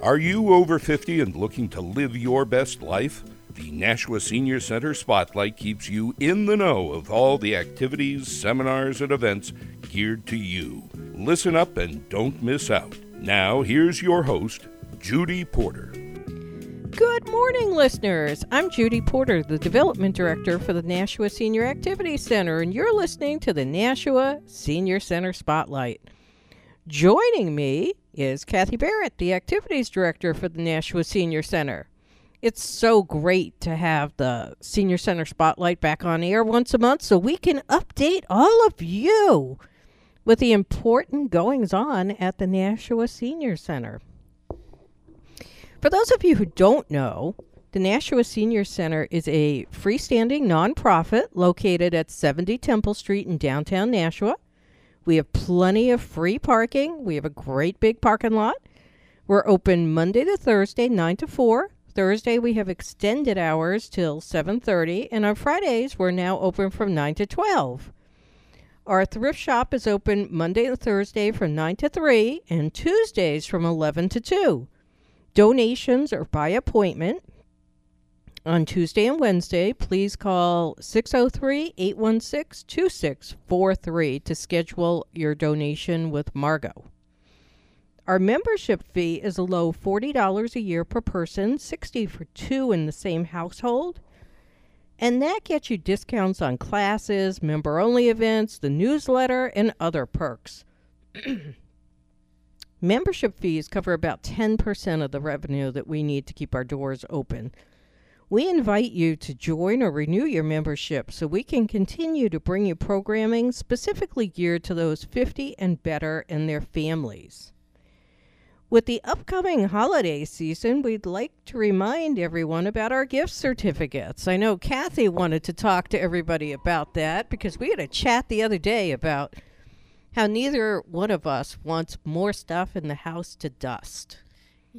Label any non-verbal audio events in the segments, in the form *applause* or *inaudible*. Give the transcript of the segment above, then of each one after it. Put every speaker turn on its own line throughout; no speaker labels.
Are you over 50 and looking to live your best life? The Nashua Senior Center Spotlight keeps you in the know of all the activities, seminars, and events geared to you. Listen up and don't miss out. Now, here's your host, Judy Porter.
Good morning, listeners. I'm Judy Porter, the Development Director for the Nashua Senior Activity Center, and you're listening to the Nashua Senior Center Spotlight. Joining me is Kathy Barrett, the Activities Director for the Nashua Senior Center. It's so great to have the Senior Center Spotlight back on air once a month so we can update all of you with the important goings on at the Nashua Senior Center. For those of you who don't know, the Nashua Senior Center is a freestanding nonprofit located at 70 Temple Street in downtown Nashua. We have plenty of free parking. We have a great big parking lot. We're open Monday to Thursday, 9 to 4. Thursday we have extended hours till 7:30 and on Fridays we're now open from 9 to 12. Our thrift shop is open Monday to Thursday from 9 to 3 and Tuesdays from 11 to 2. Donations are by appointment. On Tuesday and Wednesday, please call 603 816 2643 to schedule your donation with Margot. Our membership fee is a low $40 a year per person, 60 for two in the same household. And that gets you discounts on classes, member only events, the newsletter, and other perks. *clears throat* Membership fees cover about 10% of the revenue that we need to keep our doors open. We invite you to join or renew your membership so we can continue to bring you programming specifically geared to those 50 and better and their families. With the upcoming holiday season, we'd like to remind everyone about our gift certificates. I know Kathy wanted to talk to everybody about that because we had a chat the other day about how neither one of us wants more stuff in the house to dust.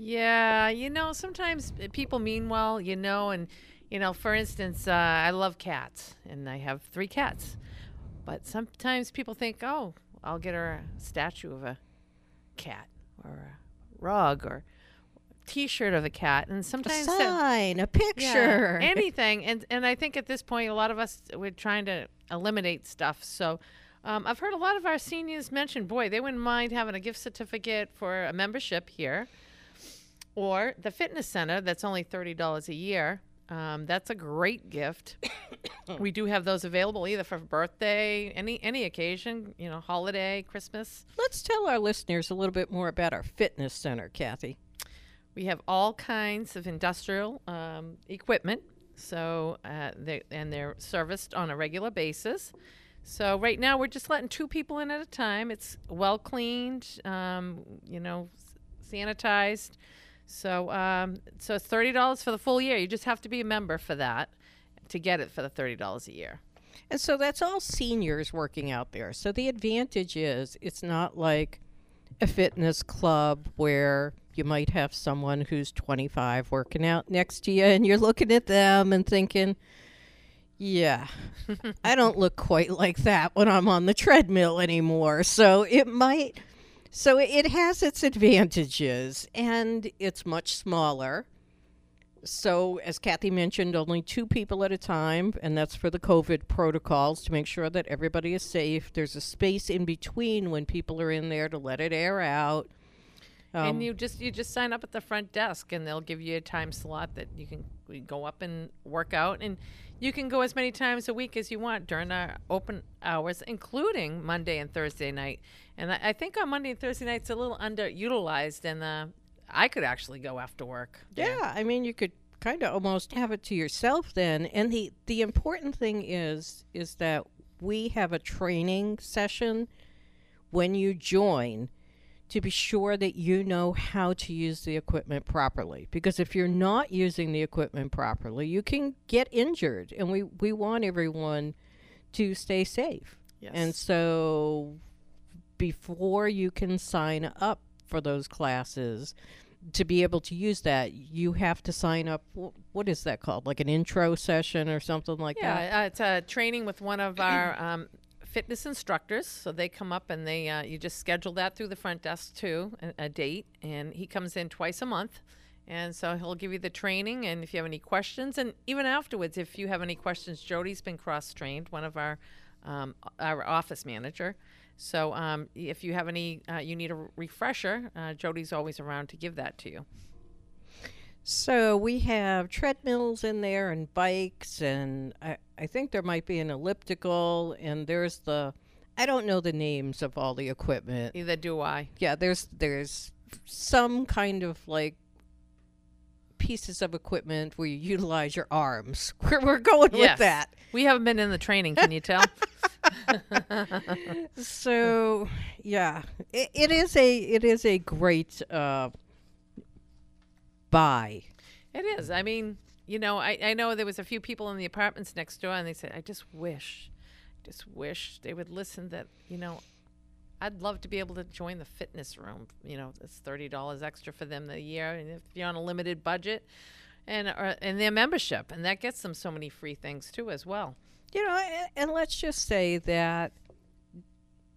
Yeah, you know, sometimes people mean well, you know, and, you know, for instance, uh, I love cats and I have three cats. But sometimes people think, oh, I'll get her a statue of a cat or a rug or t-shirt of a cat and sometimes
a
that-
sign, a picture,
yeah, *laughs* anything and and i think at this point a lot of us we're trying to eliminate stuff so um, i've heard a lot of our seniors mention boy they wouldn't mind having a gift certificate for a membership here or the fitness center that's only $30 a year um, that's a great gift *coughs* we do have those available either for birthday any any occasion you know holiday christmas
Let's tell our listeners a little bit more about our fitness center, Kathy.
We have all kinds of industrial um, equipment, so uh, they, and they're serviced on a regular basis. So right now we're just letting two people in at a time. It's well cleaned, um, you know, sanitized. So um, so it's thirty dollars for the full year. You just have to be a member for that to get it for the thirty dollars a year.
And so that's all seniors working out there. So the advantage is it's not like a fitness club where you might have someone who's 25 working out next to you and you're looking at them and thinking, yeah, *laughs* I don't look quite like that when I'm on the treadmill anymore. So it might, so it has its advantages and it's much smaller. So, as Kathy mentioned, only two people at a time, and that's for the COVID protocols to make sure that everybody is safe. There's a space in between when people are in there to let it air out. Um,
and you just you just sign up at the front desk, and they'll give you a time slot that you can go up and work out, and you can go as many times a week as you want during our open hours, including Monday and Thursday night. And I, think on Monday and Thursday nights a little underutilized, and uh, I could actually go after work.
Yeah, I mean, you could kind of almost have it to yourself then. And the the important thing is is that we have a training session when you join to be sure that you know how to use the equipment properly. Because if you're not using the equipment properly you can get injured. And we we want everyone to stay safe.
Yes.
and so before you can sign up for those classes to be able to use that you have to sign up what is that called? Like an intro session or something like that?
Yeah, uh, it's a training with one of our *clears throat* um, fitness instructors, so they come up and they uh, you just schedule that through the front desk too, a, a date, and he comes in twice a month, and so he'll give you the training, and if you have any questions, and even afterwards, if you have any questions, Jody's been cross trained, one of our um, our office manager. So um, if you have any, uh, you need a refresher, uh, Jody's always around to give that to you.
So we have treadmills in there and bikes, and I, I think there might be an elliptical, and there's the, I don't know the names of all the equipment.
Either do I.
Yeah, there's there's some kind of like pieces of equipment where you utilize your arms. *laughs* We're, we're going
Yes.
with that.
We haven't been in the training, can you tell? *laughs* *laughs*
So yeah, it, it is a it is a great uh, buy.
It is. I mean, you know, I, I know there was a few people in the apartments next door, and they said, "I just wish, just wish they would listen that you know, I'd love to be able to join the fitness room. You know, it's thirty dollars extra for them a year, and if you're on a limited budget, and or, and their membership, and that gets them so many free things too as well.
You know, a- and let's just say that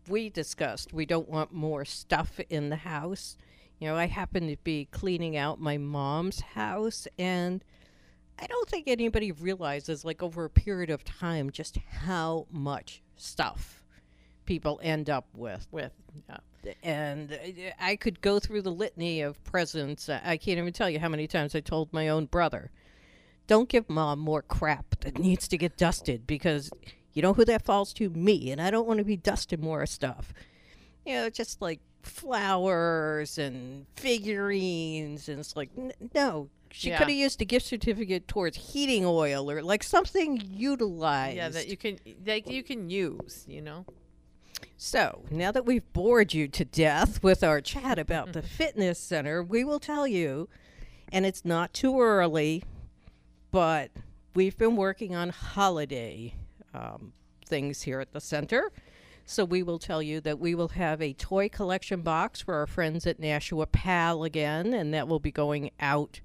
we discussed we don't want more stuff in the house. You know, I happen to be cleaning out my mom's house, and I don't think anybody realizes, like, over a period of time, just how much stuff people end up with.
With yeah.
And uh, I could go through the litany of presents. I I can't even tell you how many times I told my own brother, don't give mom more crap that needs to get dusted because you know who that falls to? Me. And I don't want to be dusting more stuff. You know, just like flowers and figurines. And it's like, n- no. She
Yeah.
could have used a gift certificate towards heating oil or like something utilized.
yeah, that you can that you can use. You know.
So, now that we've bored you to death with our chat about the *laughs* fitness center, we will tell you, and it's not too early, but we've been working on holiday um, things here at the center. So, we will tell you that we will have a toy collection box for our friends at Nashua PAL again, and that will be going out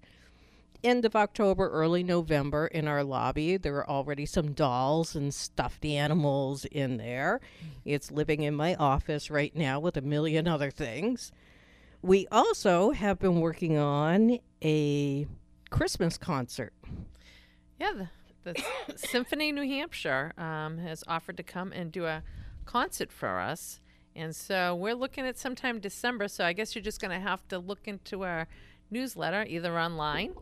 end of October, early November in our lobby. There are already some dolls and stuffed animals in there. It's living in my office right now with a million other things. We also have been working on a Christmas concert.
Yeah, the, the *coughs* Symphony New Hampshire um, has offered to come and do a concert for us. And so we're looking at sometime December. So I guess you're just going to have to look into our newsletter, either online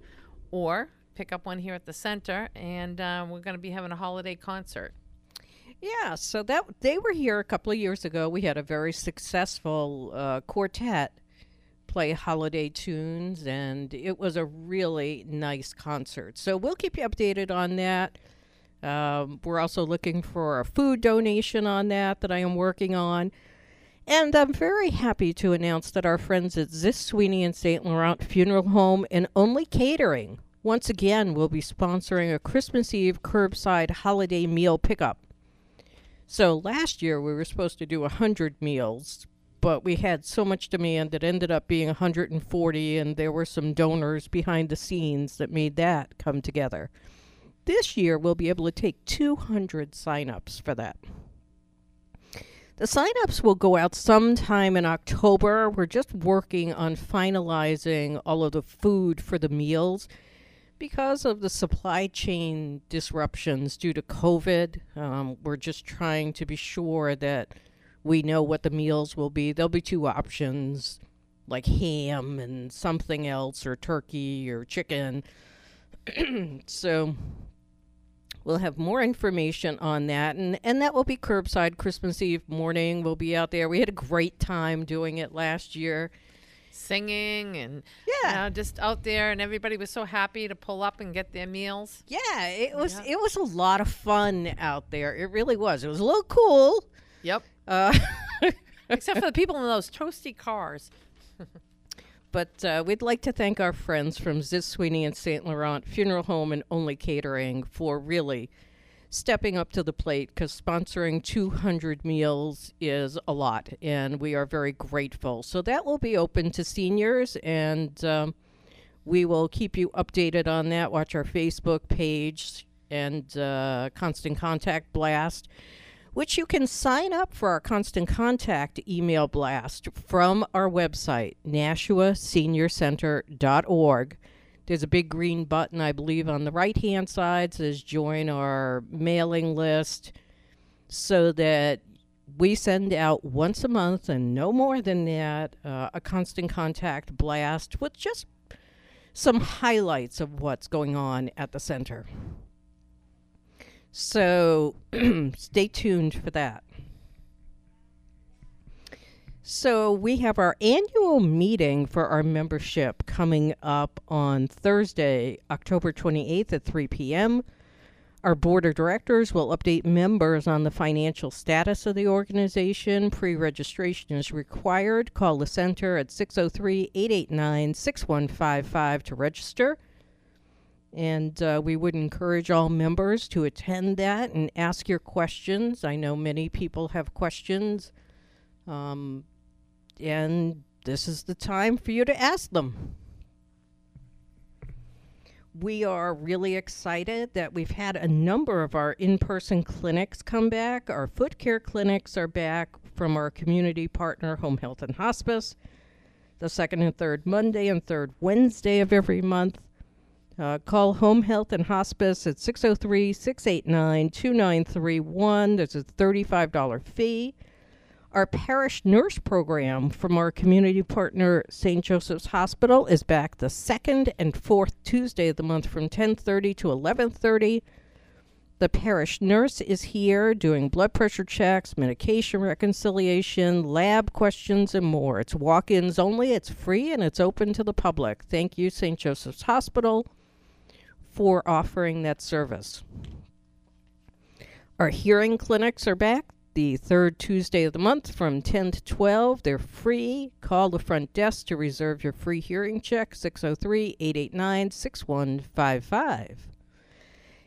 or pick up one here at the center. And uh, we're going to be having a holiday concert.
Yeah, so that they were here a couple of years ago. We had a very successful uh, quartet play holiday tunes, and it was a really nice concert. So we'll keep you updated on that. Um, we're also looking for a food donation on that that I am working on. And I'm very happy to announce that our friends at Zis Sweeney and St. Laurent Funeral Home and Only Catering once again will be sponsoring a Christmas Eve curbside holiday meal pickup. So last year we were supposed to do 100 meals, but we had so much demand that ended up being 140, and there were some donors behind the scenes that made that come together. This year we'll be able to take 200 signups for that. The signups will go out sometime in October. We're just working on finalizing all of the food for the meals because of the supply chain disruptions due to COVID. Um, we're just trying to be sure that we know what the meals will be. There'll be two options like ham and something else, or turkey or chicken. *clears throat* so we'll have more information on that and and that will be curbside christmas eve morning we'll be out there we had a great time doing it last year
Singing and
Yeah.
you know, just out there, and everybody was so happy to pull up and get their meals.
yeah it was
Yeah.
it was a lot of fun out there it really was it was a little cool
Yep.
uh, *laughs*
Except for the people in those toasty cars.
But uh, we'd like to thank our friends from Zis Sweeney and St. Laurent Funeral Home and Only Catering for really stepping up to the plate because sponsoring 200 meals is a lot, and we are very grateful. So that will be open to seniors, and um, we will keep you updated on that. Watch our Facebook page and uh, Constant Contact Blast. Which you can sign up for our constant contact email blast from our website, NashuaSeniorCenter.org. There's a big green button, I believe, on the right hand side says join our mailing list so that we send out once a month and no more than that uh, a constant contact blast with just some highlights of what's going on at the center. So *clears throat* stay tuned for that. So, we have our annual meeting for our membership coming up on Thursday, October 28th at 3 p.m. Our board of directors will update members on the financial status of the organization. Pre registration is required. Call the center at 603 889 6155 to register. And uh, we would encourage all members to attend that and ask your questions. I know many people have questions. Um, and this is the time for you to ask them. We are really excited that we've had a number of our in person clinics come back. Our foot care clinics are back from our community partner, Home Health and Hospice, the second and third Monday and third Wednesday of every month. Uh, call Home Health and Hospice at 603 689 2931. There's a $35 fee. Our parish nurse program from our community partner St. Joseph's Hospital is back the second and fourth Tuesday of the month from 10:30 to 11:30. The parish nurse is here doing blood pressure checks, medication reconciliation, lab questions, and more. It's walk ins only, it's free, and it's open to the public. Thank you, St. Joseph's Hospital, for offering that service. Our hearing clinics are back the third Tuesday of the month from 10 to 12. They're free. Call the front desk to reserve your free hearing check, 603 889 6155.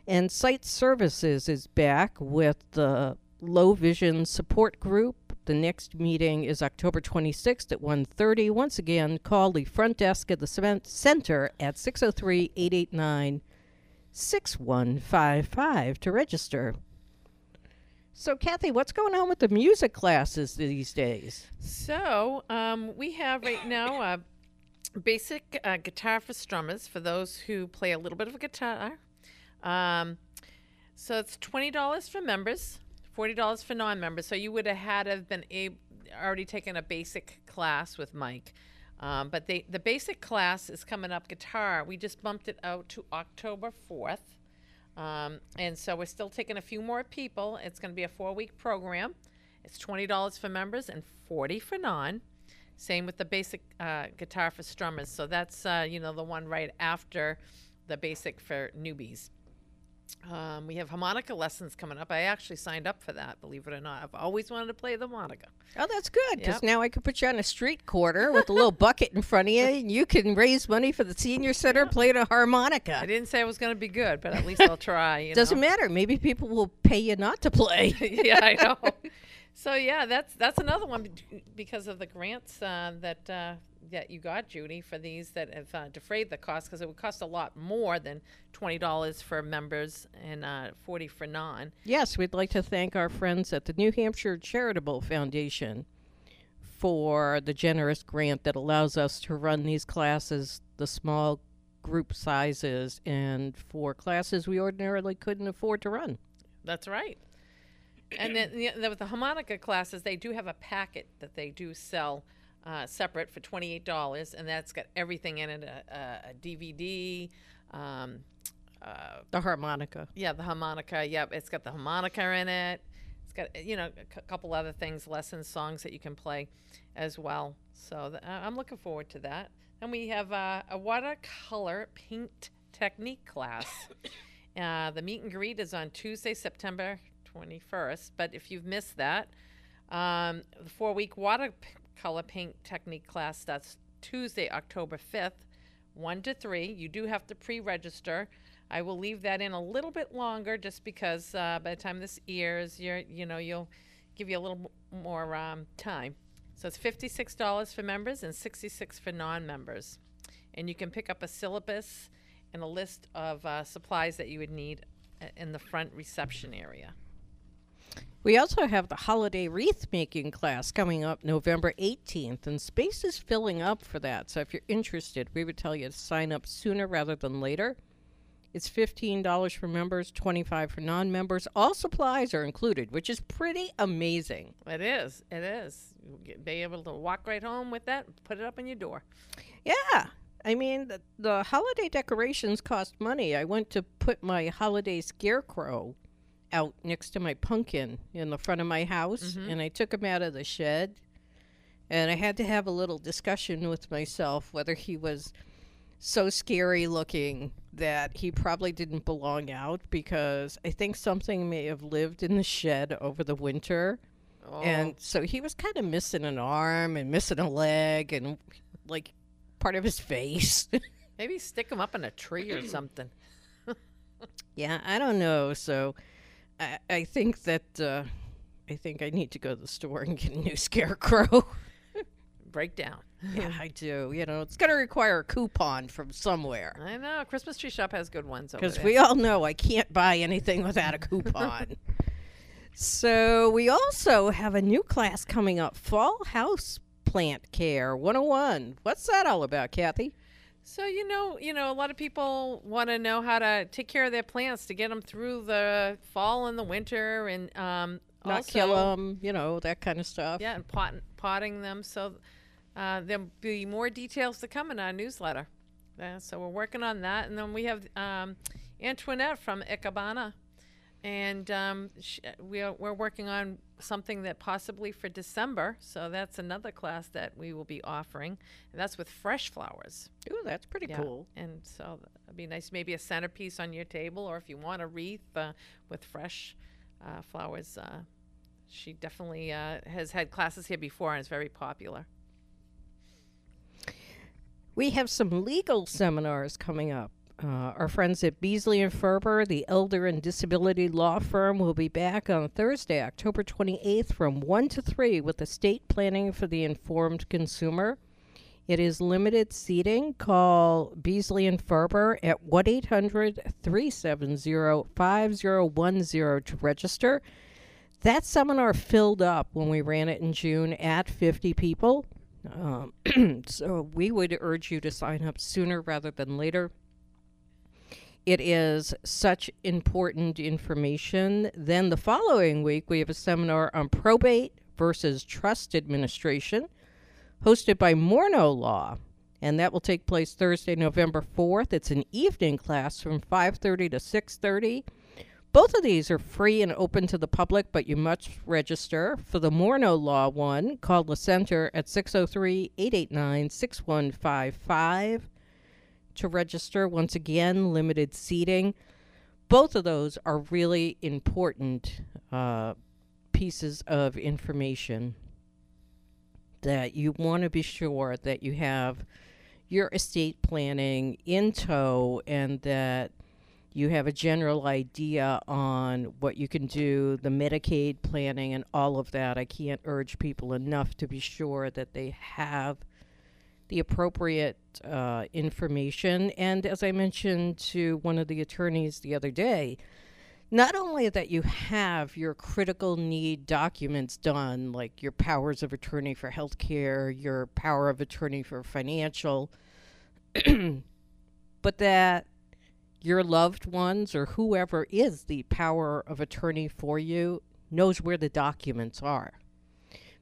And Sight Services is back with the Low Vision Support Group. The next meeting is October 26th at 1.30. Once again, call the front desk at the center at 603-889 6155 to register. So, Kathy, what's going on with the music classes these days?
So, um, we have right now a basic uh, guitar for strummers for those who play a little bit of a guitar. Um, so it's twenty dollars for members, forty dollars for non-members. So you would have had have been a, already taken a basic class with Mike. Um, but they, the basic class is coming up guitar. We just bumped it out to October 4th. Um, and so we're still taking a few more people. It's going to be a four week program. It's $20 for members and 40 for non. Same with the basic uh, guitar for strummers. So that's, uh, you know, the one right after the basic for newbies. Um, we have harmonica lessons coming up. I actually signed up for that, believe it or not. I've always wanted to play the harmonica.
Oh, that's good because
Yep.
now I can put you on a street corner with a little bucket in front of you, and you can raise money for the senior center playing a harmonica.
I didn't say I was going to be good, but at least I'll try. You
Doesn't
know?
matter. Maybe people will pay you not to play. *laughs*
yeah, I know. *laughs* So yeah, that's that's another one because of the grants uh, that uh, that you got, Judy, for these that have uh, defrayed the cost because it would cost a lot more than twenty dollars for members and uh, forty for non.
Yes, we'd like to thank our friends at the New Hampshire Charitable Foundation for the generous grant that allows us to run these classes, the small group sizes, and for classes we ordinarily couldn't afford to run.
That's right. And then the, the, with the harmonica classes, they do have a packet that they do sell uh, separate for twenty eight dollars, and that's got everything in it: a, a, a DVD. Um, uh,
The harmonica.
Yeah, the harmonica. Yep, it's got the harmonica in it. It's got you know a couple other things, lessons, songs that you can play as well. So th- I'm looking forward to that. And we have uh, a watercolor paint technique class. *coughs* uh, the meet and greet is on Tuesday, September 21st. But if you've missed that, um, the four-week watercolor paint technique class That's Tuesday, October 5th, one to three. You do have to pre-register. I will leave that in a little bit longer, just because uh, by the time this airs, you're you know you'll give you a little more um, time. So it's fifty-six dollars for members and sixty-six for non-members, and you can pick up a syllabus and a list of uh, supplies that you would need uh, in the front reception area.
We also have the holiday wreath making class coming up November 18th, and space is filling up for that. So if you're interested, we would tell you to sign up sooner rather than later. It's $15 for members, 25 for non-members. All supplies are included, which is pretty amazing.
It is. It is. You'll Be able to walk right home with that, put it up in your door.
Yeah. I mean, the, the holiday decorations cost money. I went to put my holiday scarecrow out next to my pumpkin in the front of my house, mm-hmm. and I took him out of the shed. And I had to have a little discussion with myself whether he was so scary looking that he probably didn't belong out because I think something may have lived in the shed over the winter.
Oh,
And so he was kind of missing an arm and missing a leg and like part of his face. *laughs*
maybe stick him up in a tree or something. *laughs*
yeah, I don't know. So I, I think that uh, I think I need to go to the store and get a new scarecrow. *laughs*
Breakdown.
yeah, I do. You know, it's going to require a coupon from somewhere.
I know. Christmas tree shop has good ones
Because we all know I can't buy anything without a coupon. *laughs* so we also have a new class coming up Fall House Plant Care 101. What's that all about, Kathy?
So you know, you know, a lot of people want to know how to take care of their plants to get them through the fall and the winter, and um,
Not
also,
kill them, you know, that kind of stuff.
Yeah, and pot, potting them. So uh, there'll be more details to come in our newsletter. Uh, so we're working on that, and then we have um, Antoinette from Ikebana, and um, sh- we are, we're working on something that possibly for December. So that's another class that we will be offering, and that's with fresh flowers.
Ooh, that's pretty
Yeah,
cool.
And so it'd be nice, maybe a centerpiece on your table, or if you want a wreath uh, with fresh uh, flowers. Uh, she definitely uh, has had classes here before and is very popular.
We have some legal seminars coming up. Uh, our friends at Beasley and Ferber, the elder and disability law firm, will be back on Thursday, October 28th from 1 to 3 with estate planning for the informed consumer. It is limited seating. Call Beasley and Ferber at 1 800 370 5010 to register. That seminar filled up when we ran it in June at 50 people. Um, *clears throat* so we would urge you to sign up sooner rather than later. It is such important information. Then the following week, we have a seminar on probate versus trust administration, hosted by Morno Law, and that will take place Thursday, November fourth. It's an evening class from five thirty to six thirty. Both of these are free and open to the public, but you must register. For the Morno Law one, call the center at 603 889 6155 to register. Once again, limited seating. Both of those are really important uh, pieces of information that you want to be sure that you have your estate planning in tow and that you have a general idea on what you can do, the Medicaid planning, and all of that. I can't urge people enough to be sure that they have the appropriate uh, information. And as I mentioned to one of the attorneys the other day, not only that you have your critical need documents done, like your powers of attorney for healthcare, your power of attorney for financial, *clears throat* but that your loved ones or whoever is the power of attorney for you knows where the documents are.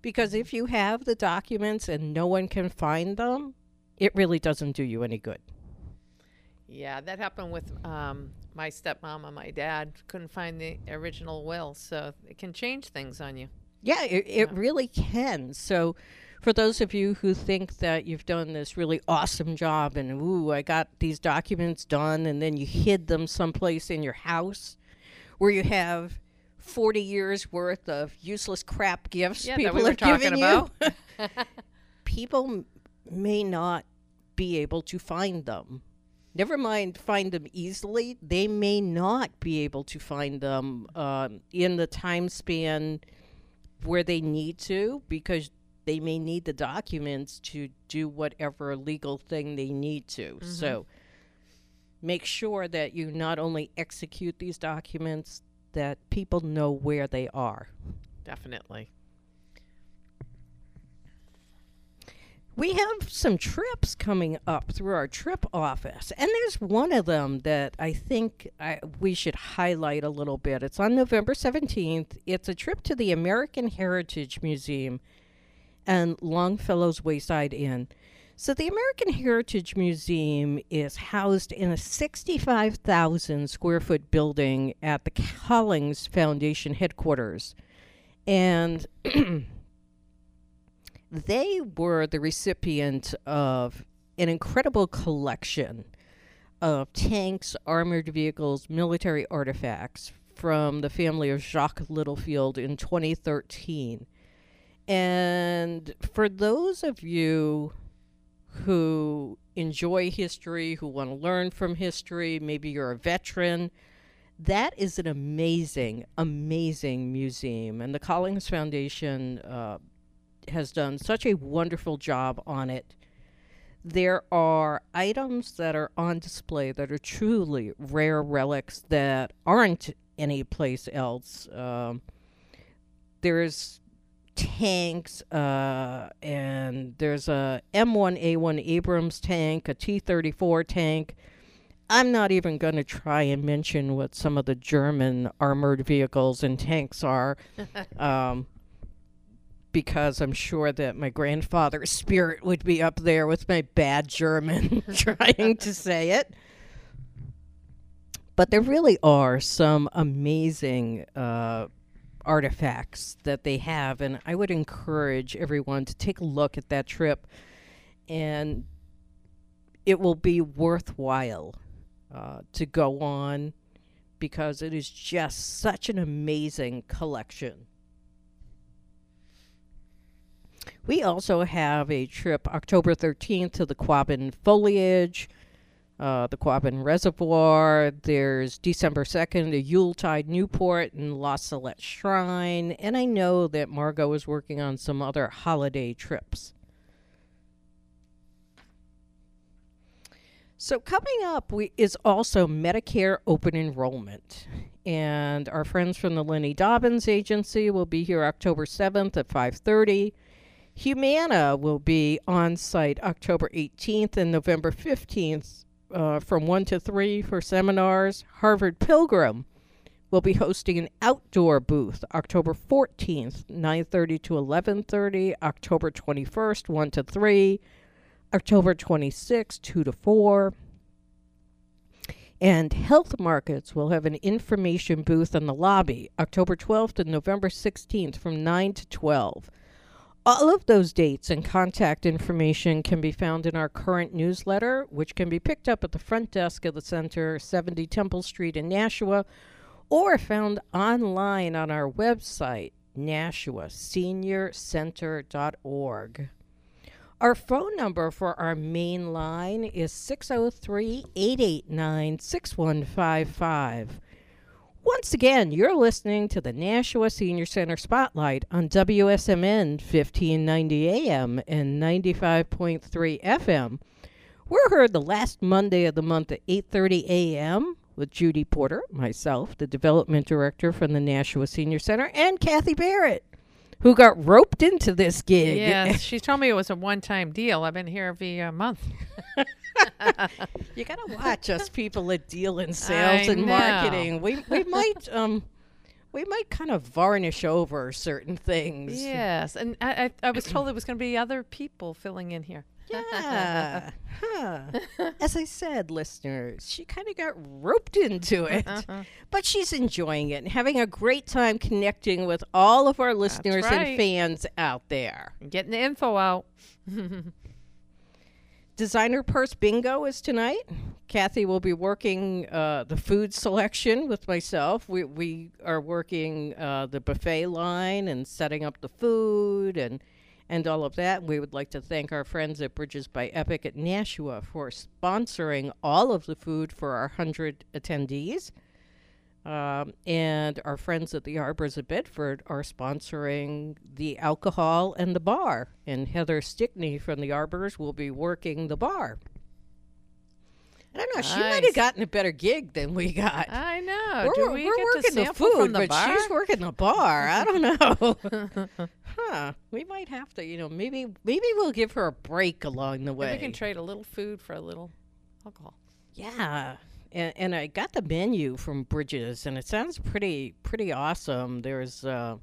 Because if you have the documents and no one can find them, it really doesn't do you any good.
Yeah, that happened with um, my stepmom and my dad. Couldn't find the original will, so it can change things on you.
Yeah, it, it really can. So, for those of you who think that you've done this really awesome job and, ooh, I got these documents done, and then you hid them someplace in your house where you have 40 years worth of useless crap gifts
Yeah,
people
we
have given
talking
you,
about. *laughs* *laughs*
people m- may not be able to find them. Never mind find them easily, they may not be able to find them um, in the time span where they need to because they may need the documents to do whatever legal thing they need to. So make sure that you not only execute these documents, that people know where they are.
definitely.
We have some trips coming up through our trip office, and there's one of them that I think I, we should highlight a little bit. It's on November 17th. It's a trip to the American Heritage Museum and Longfellow's Wayside Inn. So, the American Heritage Museum is housed in a 65,000 square foot building at the Collings Foundation headquarters. And *clears throat* they were the recipient of an incredible collection of tanks, armored vehicles, military artifacts from the family of Jacques Littlefield in 2013. And for those of you who enjoy history, who want to learn from history, maybe you're a veteran, that is an amazing, amazing museum. And the Collings Foundation uh, has done such a wonderful job on it. There are items that are on display that are truly rare relics that aren't anyplace else. Um, there's tanks, uh, and there's a M1A1 Abrams tank, a T 34 tank. I'm not even going to try and mention what some of the German armored vehicles and tanks are. *laughs* um, because I'm sure that my grandfather's spirit would be up there with my bad German *laughs* *laughs* trying to say it. But there really are some amazing uh, artifacts that they have, and I would encourage everyone to take a look at that trip, and it will be worthwhile uh, to go on because it is just such an amazing collection. We also have a trip October 13th to the Quabbin Foliage, uh, the Quabbin Reservoir. There's December 2nd, a Yuletide Newport and La Salette Shrine. And I know that Margot is working on some other holiday trips. So, coming up we, is also Medicare open enrollment. And our friends from the Lenny Dobbins Agency will be here October 7th at 530. Humana will be on site October 18th and November 15th uh, from 1 to 3 for seminars. Harvard Pilgrim will be hosting an outdoor booth October 14th, 9:30 to 11:30, October 21st, 1 to 3, October 26th, 2 to 4. And Health Markets will have an information booth in the lobby October 12th and November 16th from 9 to 12. All of those dates and contact information can be found in our current newsletter, which can be picked up at the front desk of the center, 70 Temple Street in Nashua, or found online on our website, nashuaseniorcenter.org. Our phone number for our main line is 603 889 6155. Once again, you're listening to the Nashua Senior Center Spotlight on WSMN 1590 AM and 95.3 FM. We're heard the last Monday of the month at 8:30 a.m. with Judy Porter, myself, the development director from the Nashua Senior Center, and Kathy Barrett, who got roped into this gig.
Yes, *laughs* she told me it was a one-time deal. I've been here every uh, month. *laughs*
you gotta watch us people that deal in sales
I
and
know.
marketing. We we *laughs* might um we might kind of varnish over certain things.
Yes, and I, I, I was told there was going to be other people filling in here.
Yeah. *laughs* huh. *laughs* As I said, listeners, she kind of got roped into it.
Uh-huh.
But she's enjoying it and having a great time connecting with all of our listeners and fans out there.
Getting the info out. *laughs*
Designer Purse Bingo is tonight. Kathy will be working uh, the food selection with myself. We, we are working uh, the buffet line and setting up the food and and all of that. We would like to thank our friends at Bridges by Epic at Nashua for sponsoring all of the food for our 100 attendees. Um, and our friends at the Arbors of Bedford are sponsoring the alcohol and the bar. And Heather Stickney from the Arbors will be working the bar. I don't know. She might have gotten a better gig than we got.
I know.
we're
Do
we're
get
working the food,
from the
but
bar?
she's working the bar. I don't know. *laughs* huh? We might have to. You know, maybe maybe we'll give her a break along the way.
Maybe we can trade a little food for a little alcohol.
Yeah. And, and I got the menu from Bridges, and it sounds pretty pretty awesome. There's uh,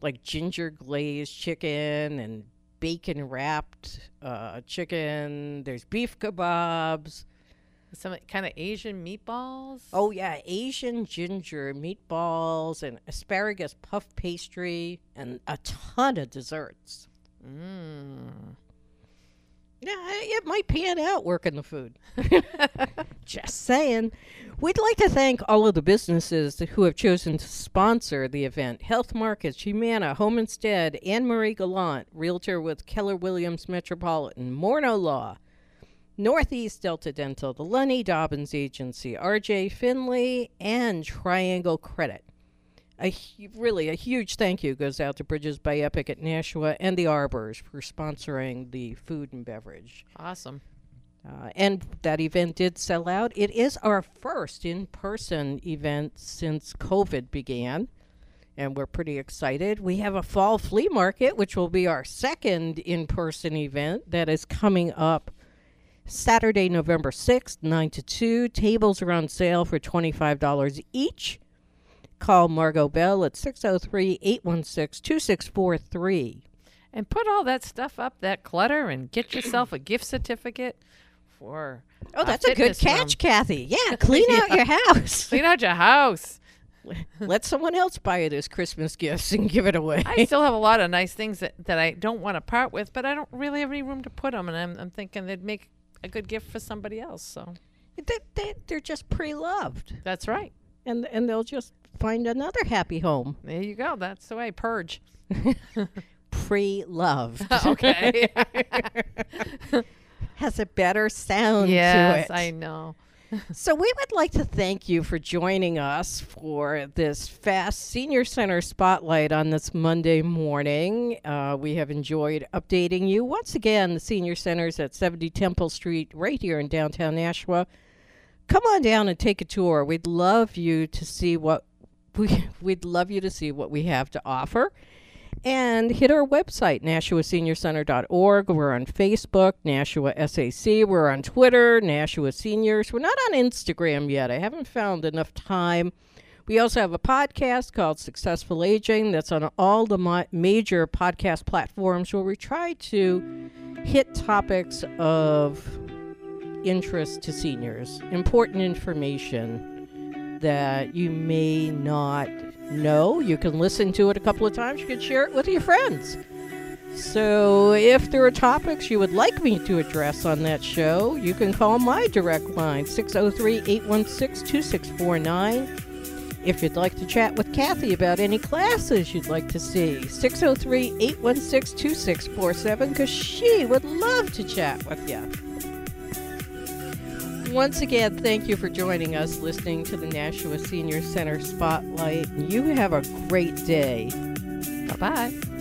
like ginger glazed chicken and bacon wrapped uh, chicken. There's beef kebabs.
Some kind of Asian meatballs.
Oh yeah, Asian ginger meatballs and asparagus puff pastry and a ton of desserts.
Mm.
Yeah, it might pan out working the food. *laughs* *laughs* Just saying. We'd like to thank all of the businesses who have chosen to sponsor the event Health Markets, Humana, Home Instead, Anne Marie Gallant, Realtor with Keller Williams Metropolitan, Morno Law, Northeast Delta Dental, the Lenny Dobbins Agency, RJ Finley, and Triangle Credit. A really a huge thank you goes out to Bridges by Epic at Nashua and the Arbors for sponsoring the food and beverage.
Awesome.
Uh, and that event did sell out. It is our first in person event since COVID began, and we're pretty excited. We have a fall flea market, which will be our second in person event that is coming up Saturday, November 6th, 9 to 2. Tables are on sale for $25 each. Call Margot Bell at 603 816 2643.
And put all that stuff up, that clutter, and get yourself a gift certificate for.
Oh, that's a good
fitness room.
catch, Kathy. *laughs* Yeah, clean out your house. *laughs*
Clean out your house. *laughs*
Let someone else buy you those Christmas gifts and give it away.
I still have a lot of nice things that, that I don't want to part with, but I don't really have any room to put them, and I'm, I'm thinking they'd make a good gift for somebody else. So
they, they, they're just pre-loved,
that's right.
and and they'll just find another happy home.
There you go. That's the way. Purge. *laughs* *laughs*
Pre-loved
okay. *laughs*
has a better sound
yes,
to it.
I know.
So we would like to thank you for joining us for this Fast Senior Center Spotlight on this Monday morning. Uh, we have enjoyed updating you. Once again, the Senior Center's at 70 Temple Street right here in downtown Nashua. Come on down and take a tour. We'd love you to see what we *laughs* we'd love you to see what we have to offer. And hit our website, NashuaSeniorCenter.org. We're on Facebook, Nashua SAC. We're on Twitter, Nashua Seniors. We're not on Instagram yet. I haven't found enough time. We also have a podcast called Successful Aging that's on all the ma- major podcast platforms where we try to hit topics of interest to seniors, important information that you may not know. You can listen to it a couple of times. You can share it with your friends. So, if there are topics you would like me to address on that show, you can call my direct line, 603 816 2649. If you'd like to chat with Kathy about any classes you'd like to see, 603 816 2647, because she would love to chat with you. Once again, thank you for joining us listening to the Nashua Senior Center Spotlight. You have a great day.
Bye bye.